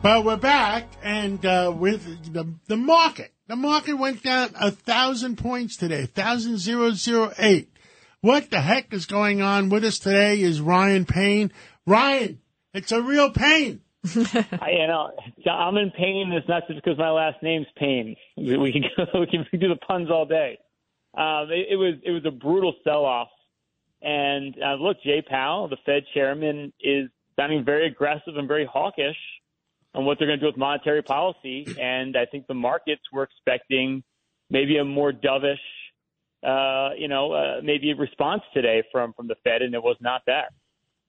But we're back, and uh, with the the market, the market went down a thousand points today, thousand zero zero eight. What the heck is going on with us today? Is Ryan Payne? Ryan, it's a real pain. I, you know, I'm in pain. It's not just because my last name's Payne. We we can go, we can do the puns all day. Um, it, it was it was a brutal sell-off, and uh, look, Jay Powell, the Fed chairman, is sounding very aggressive and very hawkish on what they're going to do with monetary policy. And I think the markets were expecting maybe a more dovish, uh, you know, uh, maybe a response today from from the Fed, and it was not that.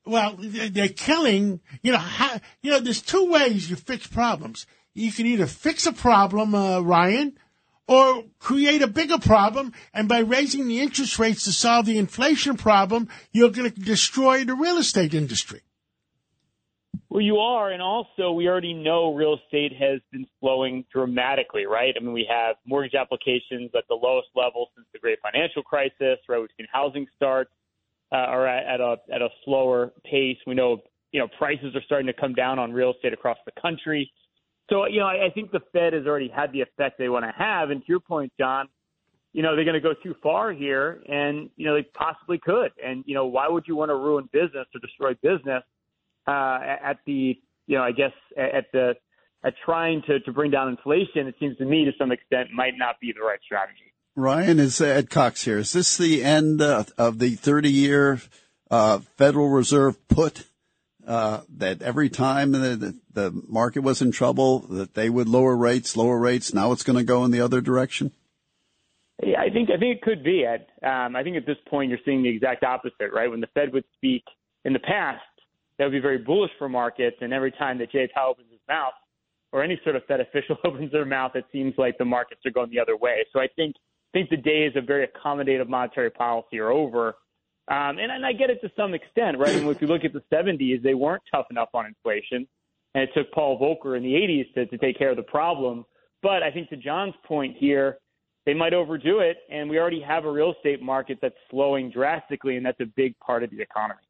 Well, they're killing. You know, how, you know. There's two ways you fix problems. You can either fix a problem, uh, Ryan, or create a bigger problem. And by raising the interest rates to solve the inflation problem, you're going to destroy the real estate industry. Well, you are, and also we already know real estate has been slowing dramatically, right? I mean, we have mortgage applications at the lowest level since the great financial crisis, right? We've seen housing starts uh, are at, at a at a slower pace. We know, you know, prices are starting to come down on real estate across the country. So, you know, I, I think the Fed has already had the effect they want to have. And to your point, John, you know, they're going to go too far here, and you know, they possibly could. And you know, why would you want to ruin business or destroy business? Uh, at the, you know, I guess at the, at trying to, to bring down inflation, it seems to me to some extent might not be the right strategy. Ryan is Ed Cox here. Is this the end uh, of the 30 year uh, Federal Reserve put uh, that every time the, the market was in trouble that they would lower rates, lower rates. Now it's going to go in the other direction. Yeah, I think I think it could be Ed. Um, I think at this point you're seeing the exact opposite, right? When the Fed would speak in the past, that would be very bullish for markets. And every time that Jay Powell opens his mouth, or any sort of Fed official opens their mouth, it seems like the markets are going the other way. So I think think the days of very accommodative monetary policy are over. Um, and, and I get it to some extent, right? And if you look at the 70s, they weren't tough enough on inflation, and it took Paul Volcker in the 80s to, to take care of the problem. But I think to John's point here, they might overdo it, and we already have a real estate market that's slowing drastically, and that's a big part of the economy.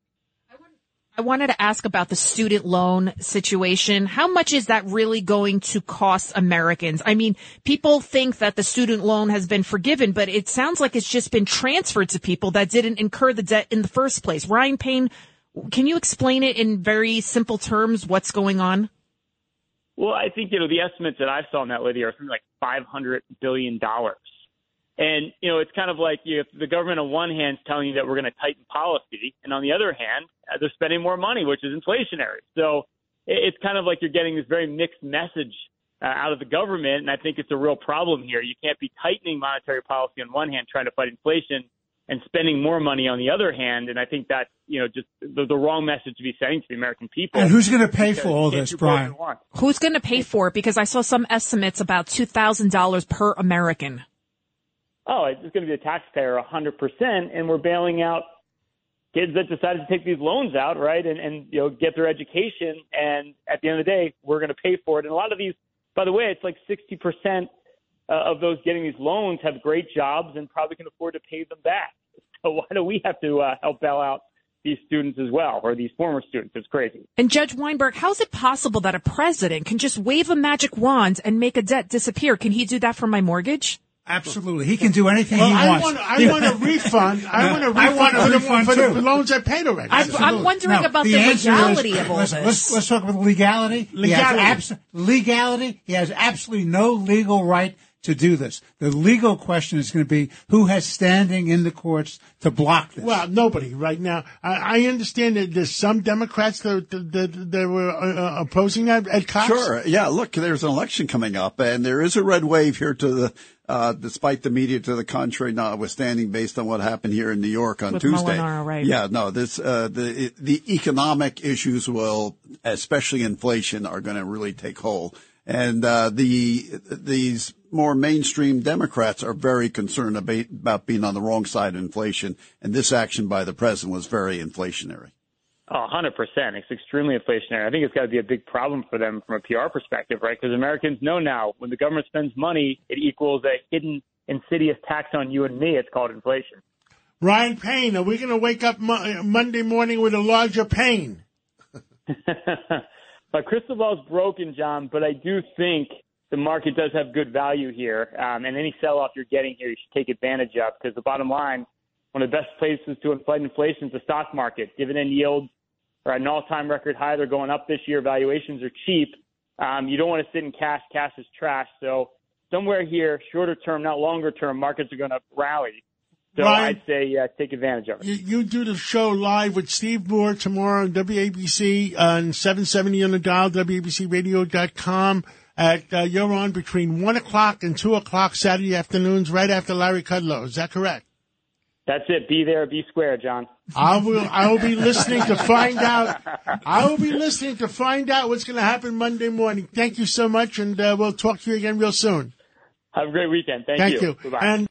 I wanted to ask about the student loan situation. How much is that really going to cost Americans? I mean, people think that the student loan has been forgiven, but it sounds like it's just been transferred to people that didn't incur the debt in the first place. Ryan Payne, can you explain it in very simple terms what's going on? Well, I think, you know, the estimates that I saw in that lady are something like $500 billion. And, you know, it's kind of like you, if the government on one hand is telling you that we're going to tighten policy, and on the other hand, uh, they're spending more money, which is inflationary. So it's kind of like you're getting this very mixed message uh, out of the government, and I think it's a real problem here. You can't be tightening monetary policy on one hand, trying to fight inflation, and spending more money on the other hand. And I think that's you know just the, the wrong message to be sending to the American people. And who's going to pay for all this, Brian? Who's going to pay for it? Because I saw some estimates about two thousand dollars per American oh, it's going to be the taxpayer 100%, and we're bailing out kids that decided to take these loans out, right, and, and you know get their education. And at the end of the day, we're going to pay for it. And a lot of these, by the way, it's like 60% uh, of those getting these loans have great jobs and probably can afford to pay them back. So why do we have to uh, help bail out these students as well, or these former students. It's crazy. And Judge Weinberg, how is it possible that a president can just wave a magic wand and make a debt disappear? Can he do that for my mortgage? Absolutely, he can do anything well, he I wants. Want, I want a refund. I want a refund, I want a for, refund the, for too. the loans I paid already. I'm, I'm wondering No, about the, answer legality is- of all listen, this. Let's, let's talk about legality. He has abs- legality. He has absolutely no legal right to do this. The legal question is going to be who has standing in the courts to block this. Well, nobody right now. I, I understand that there's some Democrats that that, that, that were uh, uh, opposing that. Ed Cox. Sure. Yeah. Look, there's an election coming up, and there is a red wave here to the uh, despite the media to the contrary, notwithstanding, based on what happened here in New York on With Tuesday. Molinaro, right. Yeah, no, this uh, the the economic issues will, especially inflation, are going to really take hold, and uh, the these more mainstream Democrats are very concerned about, about being on the wrong side of inflation, and this action by the president was very inflationary. Oh, 100%. It's extremely inflationary. I think it's got to be a big problem for them from a PR perspective, right? Because Americans know now when the government spends money, it equals a hidden, insidious tax on you and me. It's called inflation. Ryan Payne, are we going to wake up mo- uh, Monday morning with a larger pain? My crystal ball's broken, John, but I do think the market does have good value here. Um, and any sell off you're getting here, you should take advantage of because the bottom line, one of the best places to fight inflation is the stock market. Dividend yields are at an all time record high. They're going up this year. Valuations are cheap. Um, you don't want to sit in cash. Cash is trash. So somewhere here, shorter term, not longer term, markets are going to rally. So Ryan- I'd say uh, take advantage of it. You, you do the show live with Steve Moore tomorrow on WABC on 770 on the dial, WABCRadio.com. At, uh, you're on between 1 o'clock and 2 o'clock Saturday afternoons, right after Larry Kudlow. Is that correct? That's it. Be there, be square, John. I will. I will be listening to find out. I will be listening to find out what's going to happen Monday morning. Thank you so much, and uh, we'll talk to you again real soon. Have a great weekend. Thank, Thank you. Goodbye. And